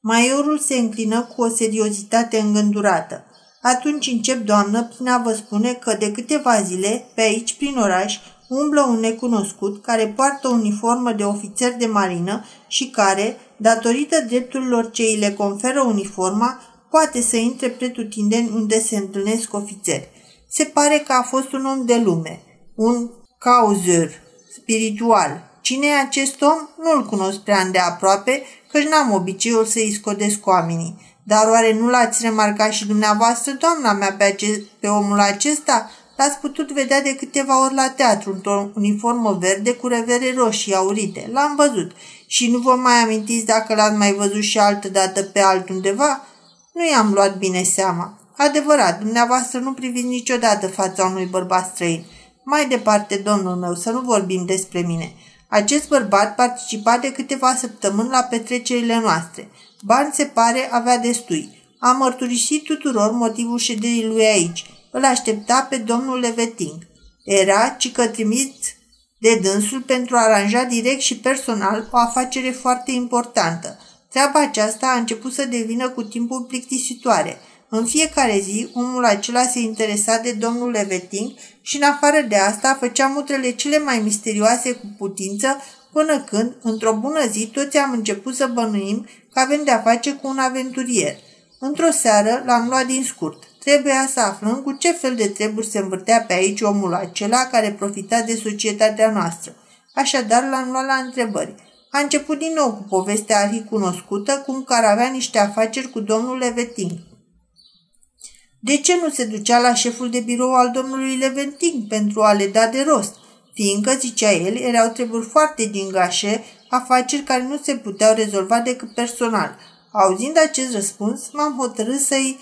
Maiorul se înclină cu o seriozitate îngândurată. Atunci încep, doamnă, prin a vă spune că de câteva zile, pe aici, prin oraș, umblă un necunoscut care poartă uniformă de ofițer de marină și care, datorită drepturilor ce îi le conferă uniforma, poate să intre pretutindeni unde se întâlnesc ofițeri. Se pare că a fost un om de lume, un cauzur spiritual. Cine e acest om? Nu-l cunosc prea îndeaproape, căci n-am obiceiul să-i scodesc oamenii. Dar oare nu l-ați remarcat și dumneavoastră, doamna mea, pe, acest, pe omul acesta? L-ați putut vedea de câteva ori la teatru, într-o uniformă verde cu revere roșii aurite. L-am văzut. Și nu vă mai amintiți dacă l-ați mai văzut și altă dată pe altundeva? Nu i-am luat bine seama. Adevărat, dumneavoastră nu priviți niciodată fața unui bărbat străin. Mai departe, domnul meu, să nu vorbim despre mine. Acest bărbat participa de câteva săptămâni la petrecerile noastre. Bani se pare avea destui. A mărturisit tuturor motivul șederii lui aici – îl aștepta pe domnul Leveting. Era ci că trimis de dânsul pentru a aranja direct și personal o afacere foarte importantă. Treaba aceasta a început să devină cu timpul plictisitoare. În fiecare zi, omul acela se interesa de domnul Leveting și în afară de asta făcea mutrele cele mai misterioase cu putință până când, într-o bună zi, toți am început să bănuim că avem de-a face cu un aventurier. Într-o seară l-am luat din scurt. Trebuia să aflăm cu ce fel de treburi se învârtea pe aici omul acela care profita de societatea noastră. Așadar l-am luat la întrebări. A început din nou cu povestea arhi cunoscută, cum că ar avea niște afaceri cu domnul Leveting. De ce nu se ducea la șeful de birou al domnului Leventing pentru a le da de rost? Fiindcă, zicea el, erau treburi foarte dingașe, afaceri care nu se puteau rezolva decât personal. Auzind acest răspuns, m-am hotărât să-i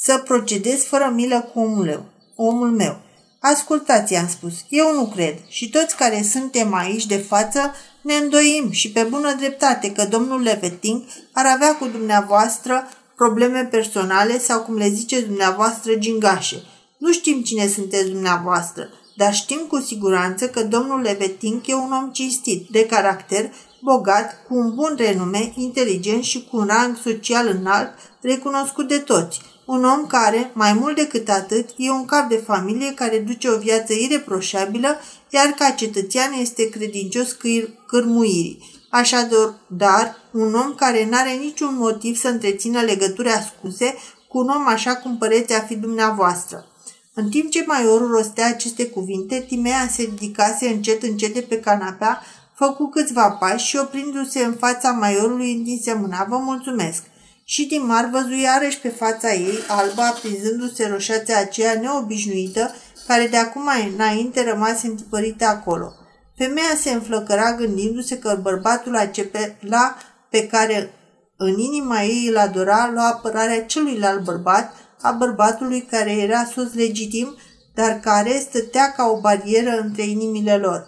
să procedez fără milă cu omul meu. Omul meu. Ascultați, i-am spus, eu nu cred și toți care suntem aici de față ne îndoim și pe bună dreptate că domnul Leveting ar avea cu dumneavoastră probleme personale sau, cum le ziceți dumneavoastră, gingașe. Nu știm cine sunteți dumneavoastră, dar știm cu siguranță că domnul Leveting e un om cinstit, de caracter, bogat, cu un bun renume, inteligent și cu un rang social înalt, recunoscut de toți. Un om care, mai mult decât atât, e un cap de familie care duce o viață ireproșabilă, iar ca cetățean este credincios câr- cârmuirii. Așadar, dar, un om care n-are niciun motiv să întrețină legături ascunse cu un om așa cum păreți a fi dumneavoastră. În timp ce maiorul rostea aceste cuvinte, Timea se ridicase încet încet de pe canapea, făcu câțiva pași și oprindu-se în fața maiorului întinse mâna, vă mulțumesc. Și Timar văzu iarăși pe fața ei, albă, aprinzându-se roșațea aceea neobișnuită, care de acum mai înainte rămase întipărită acolo. Femeia se înflăcăra gândindu-se că bărbatul acela pe care în inima ei îl adora lua apărarea celuilalt bărbat, a bărbatului care era sus legitim, dar care stătea ca o barieră între inimile lor.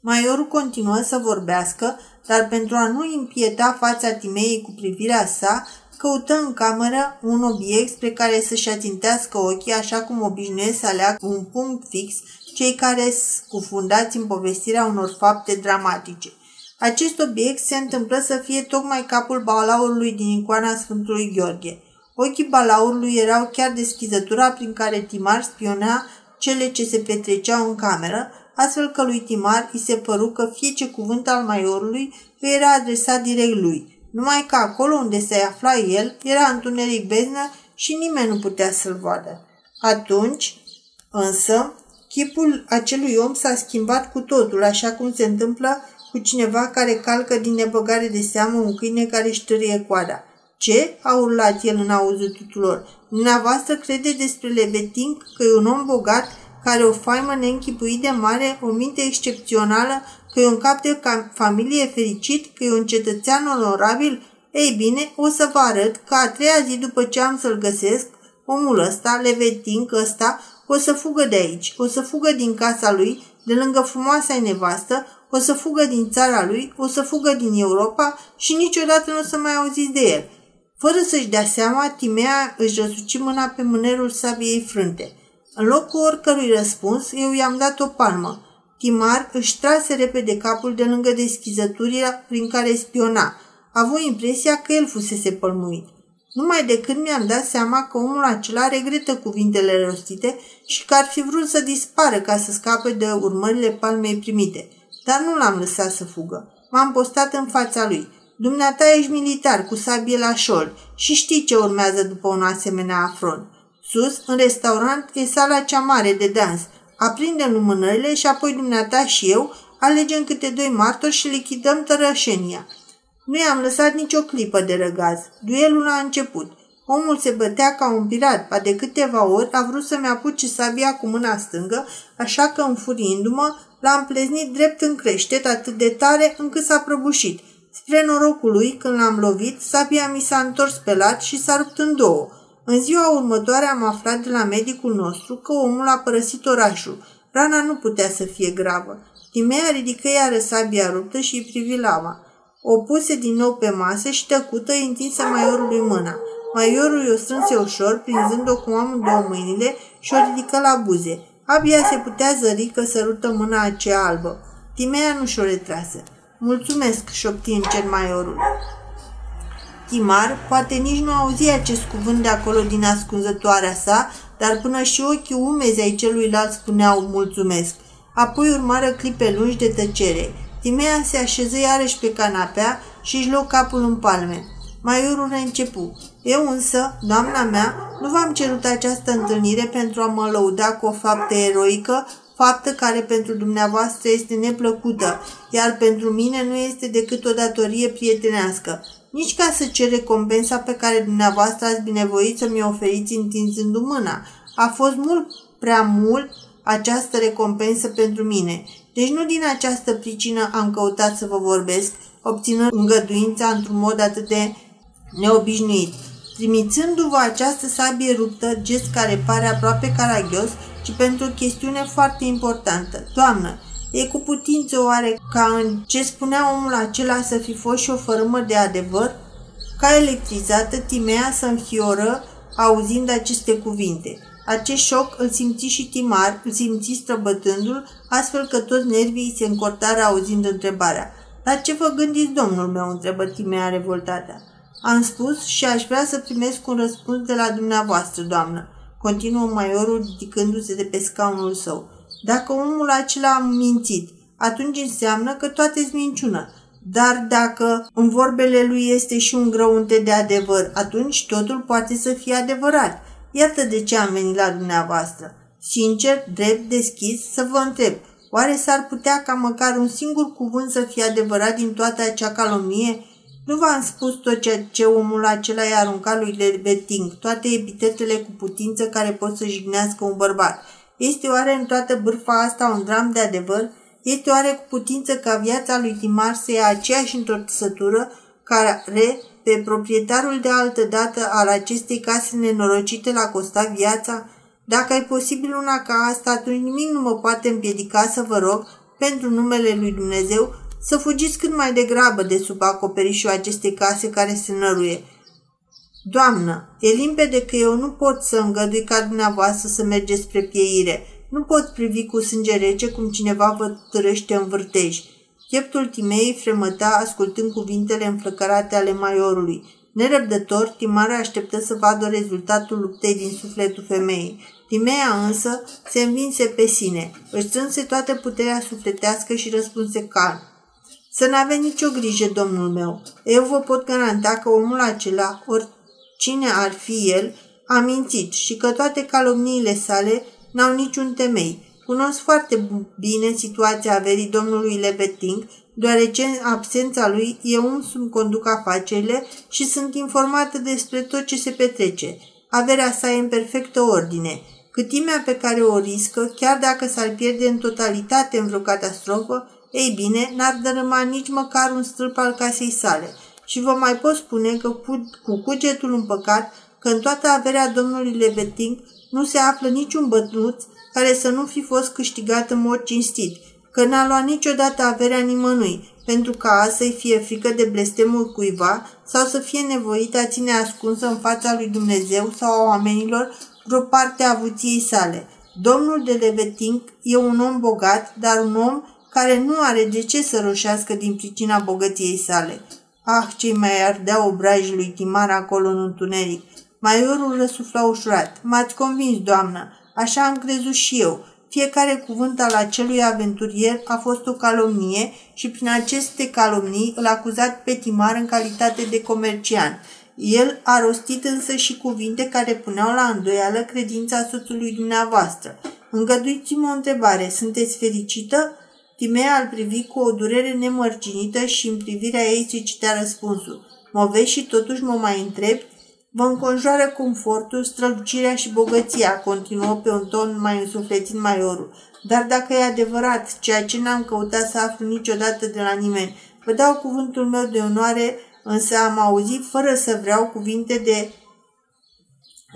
Maiorul continuă să vorbească, dar pentru a nu impieta fața Timeei cu privirea sa, căută în cameră un obiect spre care să-și atintească ochii, așa cum obișnuiesc să aleagă un punct fix cei care scufundați în povestirea unor fapte dramatice. Acest obiect se întâmplă să fie tocmai capul balaurului din icoana Sfântului Gheorghe. Ochii balaurului erau chiar deschizătura prin care Timar spiona cele ce se petreceau în cameră, astfel că lui Timar îi se păru că fie ce cuvânt al maiorului îi era adresat direct lui, numai că acolo unde se afla el era întuneric beznă și nimeni nu putea să-l vadă. Atunci, însă, chipul acelui om s-a schimbat cu totul, așa cum se întâmplă cu cineva care calcă din nebăgare de seamă un câine care își târie coada. Ce?" a urlat el în auzul tuturor. Dumneavoastră crede despre Lebeting că e un om bogat care o faimă neînchipuit de mare, o minte excepțională, că e un cap de familie fericit, că e un cetățean onorabil? Ei bine, o să vă arăt că a treia zi după ce am să-l găsesc, omul ăsta, Leveting ăsta, o să fugă de aici, o să fugă din casa lui, de lângă frumoasa nevastă, o să fugă din țara lui, o să fugă din Europa și niciodată nu o să mai auziți de el. Fără să-și dea seama, Timea își răsuci mâna pe mânerul sabiei frânte. În locul oricărui răspuns, eu i-am dat o palmă. Timar își trase repede capul de lângă deschizăturile prin care spiona. A avut impresia că el fusese pălmuit. Numai decât mi-am dat seama că omul acela regretă cuvintele rostite și că ar fi vrut să dispară ca să scape de urmările palmei primite. Dar nu l-am lăsat să fugă. M-am postat în fața lui. Dumneata ești militar cu sabie la șol și știi ce urmează după un asemenea afront. Sus, în restaurant, e sala cea mare de dans. Aprindem lumânările și apoi dumneata și eu alegem câte doi martori și lichidăm tărășenia. Nu i-am lăsat nicio clipă de răgaz. Duelul a început. Omul se bătea ca un pirat, pa de câteva ori a vrut să-mi apuce sabia cu mâna stângă, așa că, înfuriindu-mă, l-am pleznit drept în creștet atât de tare încât s-a prăbușit. Spre norocul lui, când l-am lovit, sabia mi s-a întors pe lat și s-a rupt în două. În ziua următoare am aflat de la medicul nostru că omul a părăsit orașul. Rana nu putea să fie gravă. Timea ridică iară sabia ruptă și îi privi lama. O puse din nou pe masă și tăcută îi întinse maiorului mâna. Maiorul i-o strânse ușor, prinzând-o cu amândouă mâinile și o ridică la buze. Abia se putea zări că sărută mâna aceea albă. Timea nu și-o retrase. Mulțumesc, șopti încet maiorul. Timar poate nici nu auzi acest cuvânt de acolo din ascunzătoarea sa, dar până și ochii umezi ai celuilalt spuneau mulțumesc. Apoi urmară clipe lungi de tăcere. Timea se așeză iarăși pe canapea și își luă capul în palme. Maiorul reîncepu. Eu însă, doamna mea, nu v-am cerut această întâlnire pentru a mă lăuda cu o faptă eroică, faptă care pentru dumneavoastră este neplăcută, iar pentru mine nu este decât o datorie prietenească nici ca să cer recompensa pe care dumneavoastră ați binevoit să mi-o oferiți întinzându mâna. A fost mult prea mult această recompensă pentru mine. Deci nu din această pricină am căutat să vă vorbesc, obținând îngăduința într-un mod atât de neobișnuit. trimițându-vă această sabie ruptă, gest care pare aproape caragios, ci pentru o chestiune foarte importantă. Doamnă, e cu putință oare ca în ce spunea omul acela să fi fost și o fărâmă de adevăr? Ca electrizată, Timea să înfioră auzind aceste cuvinte. Acest șoc îl simți și Timar, îl simți străbătându-l, astfel că toți nervii se încortară auzind întrebarea. Dar ce vă gândiți, domnul meu?" întrebă Timea revoltată. Am spus și aș vrea să primesc un răspuns de la dumneavoastră, doamnă, continuă maiorul ridicându-se de pe scaunul său. Dacă omul acela a mințit, atunci înseamnă că toate sunt minciună. Dar dacă în vorbele lui este și un grăunte de adevăr, atunci totul poate să fie adevărat. Iată de ce am venit la dumneavoastră. Sincer, drept, deschis, să vă întreb, oare s-ar putea ca măcar un singur cuvânt să fie adevărat din toată acea calomnie? Nu v-am spus tot ceea ce omul acela i-a aruncat lui Lebeting, toate epitetele cu putință care pot să jignească un bărbat. Este oare în toată bârfa asta un dram de adevăr? Este oare cu putință ca viața lui Timar să ia aceeași întorțătură care pe proprietarul de altă dată al acestei case nenorocite l-a costat viața? Dacă e posibil una ca asta, atunci nimic nu mă poate împiedica să vă rog, pentru numele lui Dumnezeu, să fugiți cât mai degrabă de sub acoperișul acestei case care se năruie. Doamnă, e limpede că eu nu pot să îngădui ca dumneavoastră să mergeți spre pieire. Nu pot privi cu sânge rece cum cineva vă târăște în vârtej. Pieptul Timei fremăta ascultând cuvintele înflăcărate ale maiorului. Nerăbdător, Timara așteptă să vadă rezultatul luptei din sufletul femeii. Timea însă se învinse pe sine, își strânse toată puterea sufletească și răspunse calm. Să n-aveți nicio grijă, domnul meu. Eu vă pot garanta că omul acela, oricine ar fi el, a mințit și că toate calomniile sale n-au niciun temei. Cunosc foarte bine situația averii domnului Leveting, deoarece în absența lui eu însumi conduc afacerile și sunt informată despre tot ce se petrece. Averea sa e în perfectă ordine. Câtimea pe care o riscă, chiar dacă s-ar pierde în totalitate în vreo catastrofă, ei bine, n-ar dărâma nici măcar un stâlp al casei sale. Și vă mai pot spune că cu cugetul împăcat, că în toată averea domnului Leveting nu se află niciun bătnuț care să nu fi fost câștigat în mod cinstit, că n-a luat niciodată averea nimănui, pentru ca să-i fie frică de blestemul cuiva sau să fie nevoită a ține ascunsă în fața lui Dumnezeu sau a oamenilor vreo parte a avuției sale. Domnul de Leveting e un om bogat, dar un om care nu are de ce să roșească din pricina bogăției sale. Ah, ce mai ardea obrajii lui Timar acolo în întuneric. Maiorul răsufla ușurat. M-ați convins, doamnă. Așa am crezut și eu. Fiecare cuvânt al acelui aventurier a fost o calomnie și prin aceste calomnii îl acuzat pe Timar în calitate de comercian. El a rostit însă și cuvinte care puneau la îndoială credința soțului dumneavoastră. Îngăduiți-mă o întrebare. Sunteți fericită? Timea îl privi cu o durere nemărginită și în privirea ei se citea răspunsul. Mă vezi și totuși mă mai întreb? Vă înconjoară confortul, strălucirea și bogăția, continuă pe un ton mai însuflețit maiorul. Dar dacă e adevărat, ceea ce n-am căutat să aflu niciodată de la nimeni, vă dau cuvântul meu de onoare, însă am auzit fără să vreau cuvinte de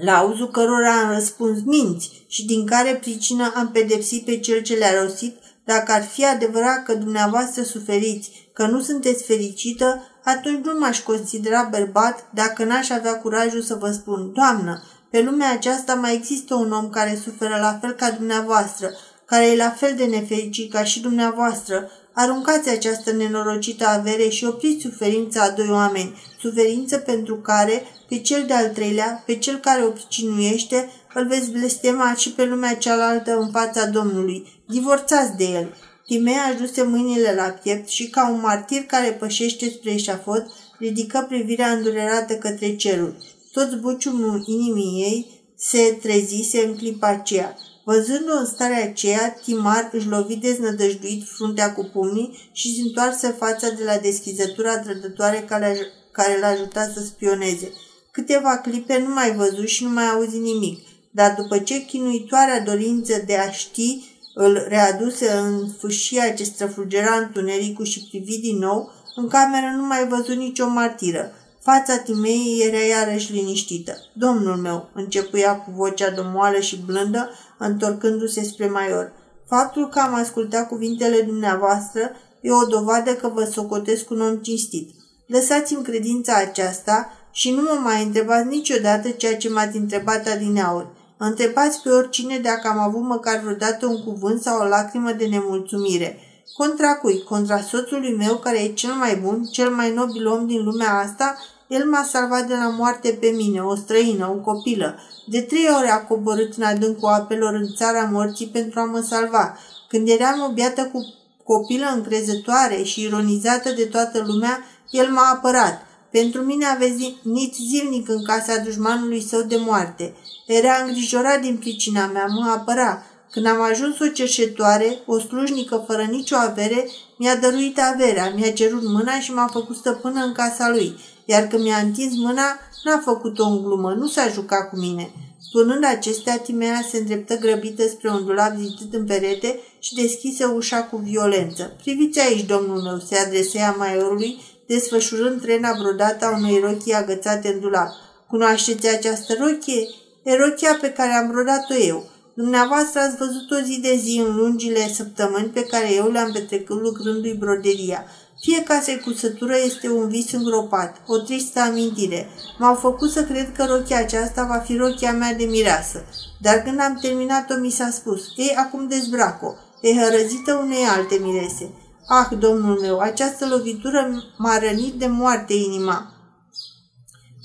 la auzul cărora am răspuns minți și din care pricină am pedepsit pe cel ce le-a rostit dacă ar fi adevărat că dumneavoastră suferiți, că nu sunteți fericită, atunci nu m-aș considera bărbat dacă n-aș avea curajul să vă spun, Doamnă, pe lumea aceasta mai există un om care suferă la fel ca dumneavoastră, care e la fel de nefericit ca și dumneavoastră. Aruncați această nenorocită avere și opriți suferința a doi oameni, suferință pentru care, pe cel de-al treilea, pe cel care o pricinuiește, îl veți blestema și pe lumea cealaltă în fața Domnului. Divorțați de el. Timea ajuse mâinile la piept și, ca un martir care pășește spre eșafot, ridică privirea îndurerată către cerul. Tot zbuciumul inimii ei se trezise în clipa aceea. Văzându-o în starea aceea, Timar își lovi deznădăjduit fruntea cu pumnii și se întoarse fața de la deschizătura trădătoare care, care l-a ajutat să spioneze. Câteva clipe nu mai văzut și nu mai auzi nimic dar după ce chinuitoarea dorință de a ști îl readuse în fâșia ce străflugera întunericul și privi din nou, în cameră nu mai văzut nicio martiră. Fața Timei era iarăși liniștită. Domnul meu, începuia cu vocea domoală și blândă, întorcându-se spre Maior. Faptul că am ascultat cuvintele dumneavoastră e o dovadă că vă socotesc un om cinstit. Lăsați-mi credința aceasta și nu mă mai întrebați niciodată ceea ce m-ați întrebat adineauri. Întrebați pe oricine dacă am avut măcar vreodată un cuvânt sau o lacrimă de nemulțumire. Contra cui? Contra soțului meu, care e cel mai bun, cel mai nobil om din lumea asta? El m-a salvat de la moarte pe mine, o străină, o copilă. De trei ore a coborât în adâncul apelor în țara morții pentru a mă salva. Când eram o biată cu copilă încrezătoare și ironizată de toată lumea, el m-a apărat. Pentru mine a venit zilnic în casa dușmanului său de moarte. Era îngrijorat din pricina mea, mă apăra. Când am ajuns o cerșetoare, o slujnică fără nicio avere, mi-a dăruit averea, mi-a cerut mâna și m-a făcut stăpână în casa lui, iar când mi-a întins mâna, n-a făcut-o în glumă, nu s-a jucat cu mine. Spunând acestea, Timea se îndreptă grăbită spre un dulap zidit în perete și deschise ușa cu violență. Priviți aici, domnul meu, se adresea maiorului, desfășurând trena brodată a unei rochii agățate în dulap. Cunoașteți această rochie? E rochia pe care am brodat-o eu. Dumneavoastră ați văzut o zi de zi în lungile săptămâni pe care eu le-am petrecut lucrându-i broderia. Fiecare cusătură este un vis îngropat, o tristă amintire. M-au făcut să cred că rochia aceasta va fi rochia mea de mireasă. Dar când am terminat-o, mi s-a spus, ei, acum dezbrac-o. E hărăzită unei alte mirese. Ah, domnul meu, această lovitură m-a rănit de moarte inima.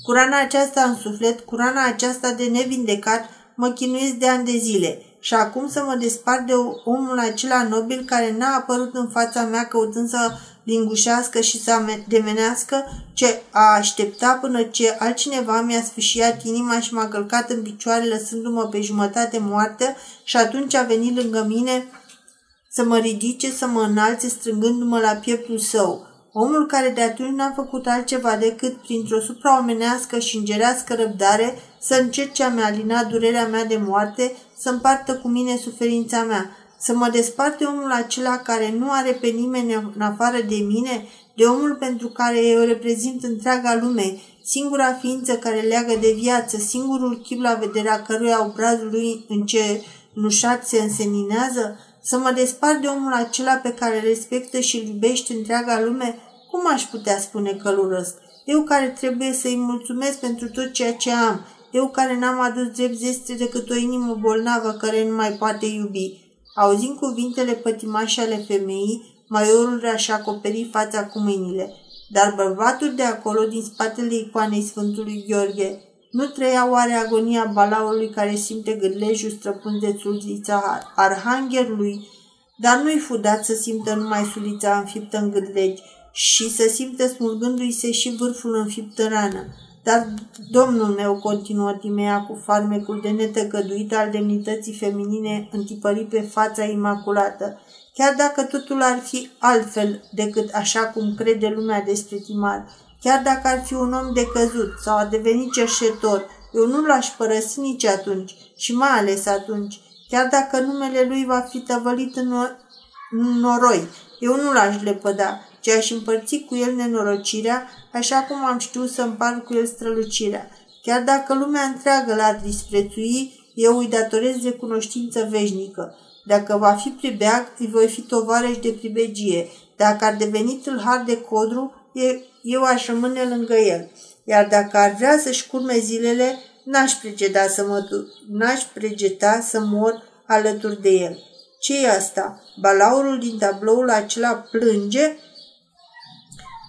Curana aceasta în suflet, curana aceasta de nevindecat, mă chinuiesc de ani de zile. Și acum să mă despart de omul acela nobil care n-a apărut în fața mea căutând să lingușească și să demenească ce a aștepta până ce altcineva mi-a sfâșiat inima și m-a călcat în picioare lăsându-mă pe jumătate moartă și atunci a venit lângă mine să mă ridice, să mă înalțe strângându-mă la pieptul său. Omul care de atunci n-a făcut altceva decât, printr-o supraomenească și îngerească răbdare, să încerce a-mi alina durerea mea de moarte, să împartă cu mine suferința mea, să mă desparte omul acela care nu are pe nimeni în afară de mine, de omul pentru care eu reprezint întreaga lume, singura ființă care leagă de viață, singurul chip la vederea căruia obrazul lui încenușat se înseninează, să mă despart de omul acela pe care respectă și îl iubește întreaga lume, cum aș putea spune că îl urăsc? Eu care trebuie să-i mulțumesc pentru tot ceea ce am, eu care n-am adus drept zestre decât o inimă bolnavă care nu mai poate iubi. Auzind cuvintele pătimașe ale femeii, maiorul și acoperi fața cu mâinile. Dar bărbatul de acolo, din spatele icoanei Sfântului Gheorghe, nu trăia oare agonia balaurului care simte gârlejul străpând de sulița arhanghelului, dar nu-i fudat să simtă numai sulița înfiptă în gârlegi și să simtă smulgându-i se și vârful înfipt în rană. Dar domnul meu, continuă Timea cu farmecul de netăgăduit al demnității feminine întipărit pe fața imaculată, chiar dacă totul ar fi altfel decât așa cum crede lumea despre Timar, chiar dacă ar fi un om decăzut sau a devenit cerșetor, eu nu l-aș părăsi nici atunci și mai ales atunci, chiar dacă numele lui va fi tăvălit în, în noroi, eu nu l-aș lepăda, ci aș împărți cu el nenorocirea, așa cum am știut să împart cu el strălucirea. Chiar dacă lumea întreagă l-ar disprețui, eu îi datorez de cunoștință veșnică. Dacă va fi pribeag, îi voi fi tovarăș de pribegie. Dacă ar deveni tâlhar de codru, eu aș rămâne lângă el. Iar dacă ar vrea să-și curme zilele, n-aș pregeta să mă n-aș pregeta să mor alături de el. ce e asta? Balaurul din tabloul acela plânge?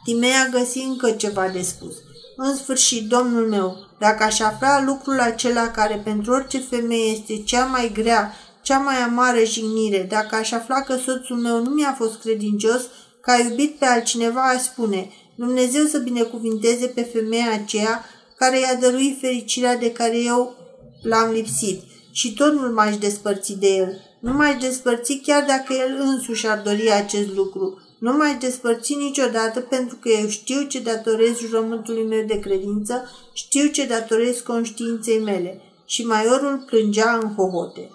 Timea găsi încă ceva de spus. În sfârșit, domnul meu, dacă aș afla lucrul acela care pentru orice femeie este cea mai grea, cea mai amară jignire, dacă aș afla că soțul meu nu mi-a fost credincios, că a iubit pe altcineva, aș spune, Dumnezeu să binecuvinteze pe femeia aceea care i-a dăruit fericirea de care eu l-am lipsit și tot nu m-aș despărți de el. Nu m-aș despărți chiar dacă el însuși ar dori acest lucru. Nu m-aș despărți niciodată pentru că eu știu ce datorez jurământului meu de credință, știu ce datorez conștiinței mele. Și maiorul plângea în hohote.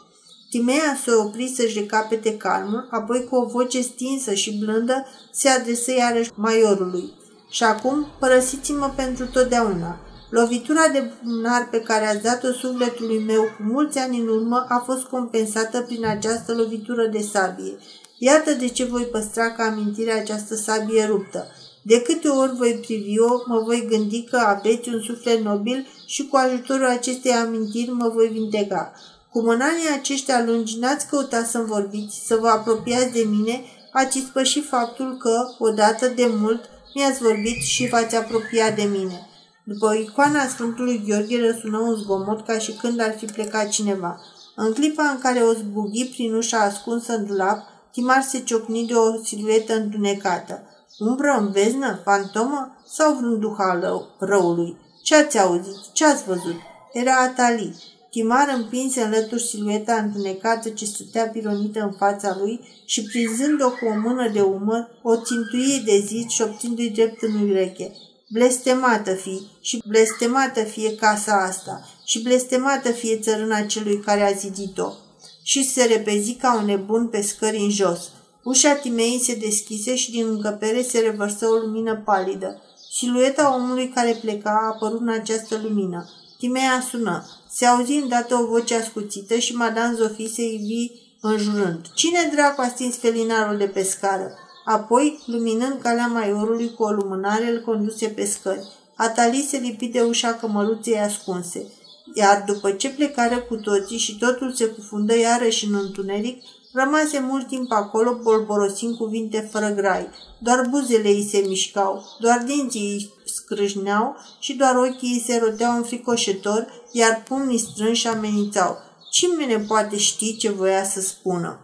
Timea se opri să-și recapete calmul, apoi cu o voce stinsă și blândă se adresă iarăși maiorului. Și acum părăsiți-mă pentru totdeauna. Lovitura de bunar pe care ați dat-o sufletului meu cu mulți ani în urmă a fost compensată prin această lovitură de sabie. Iată de ce voi păstra ca amintire această sabie ruptă. De câte ori voi privi-o, mă voi gândi că aveți un suflet nobil și cu ajutorul acestei amintiri mă voi vindeca. Cum în anii aceștia lungi n-ați căutat să-mi vorbiți, să vă apropiați de mine, ați ispășit faptul că, odată de mult, mi-ați vorbit și v-ați apropiat de mine. După icoana Sfântului Gheorghe răsună un zgomot ca și când ar fi plecat cineva. În clipa în care o zbughi prin ușa ascunsă în dulap, Timar se ciocni de o siluetă întunecată. Umbră în beznă? Fantomă? Sau vreun duh al răului? Ce ați auzit? Ce ați văzut? Era Atali. Timar împinse în lături silueta întunecată ce stătea pironită în fața lui și prinzând-o cu o mână de umăr, o țintuie de zid șoptindu-i drept în ureche. Blestemată fi și blestemată fie casa asta și blestemată fie țărâna celui care a zidit-o. Și se repezi ca un nebun pe scări în jos. Ușa Timei se deschise și din încăpere se revărsă o lumină palidă. Silueta omului care pleca a apărut în această lumină. Timea sună. Se auzi îndată o voce ascuțită și Madame Zofie se ivi înjurând. Cine dracu a stins felinarul de pe scară? Apoi, luminând calea maiorului cu o lumânare, îl conduse pe scări. Atali se lipi de ușa cămăruței ascunse. Iar după ce plecară cu toții și totul se cufundă iarăși în întuneric, Rămase mult timp acolo, bolborosind cuvinte fără grai. Doar buzele îi se mișcau, doar dinții îi scrâșneau și doar ochii îi se roteau înfricoșător, iar pumnii strânși amenințau. Cine ne poate ști ce voia să spună?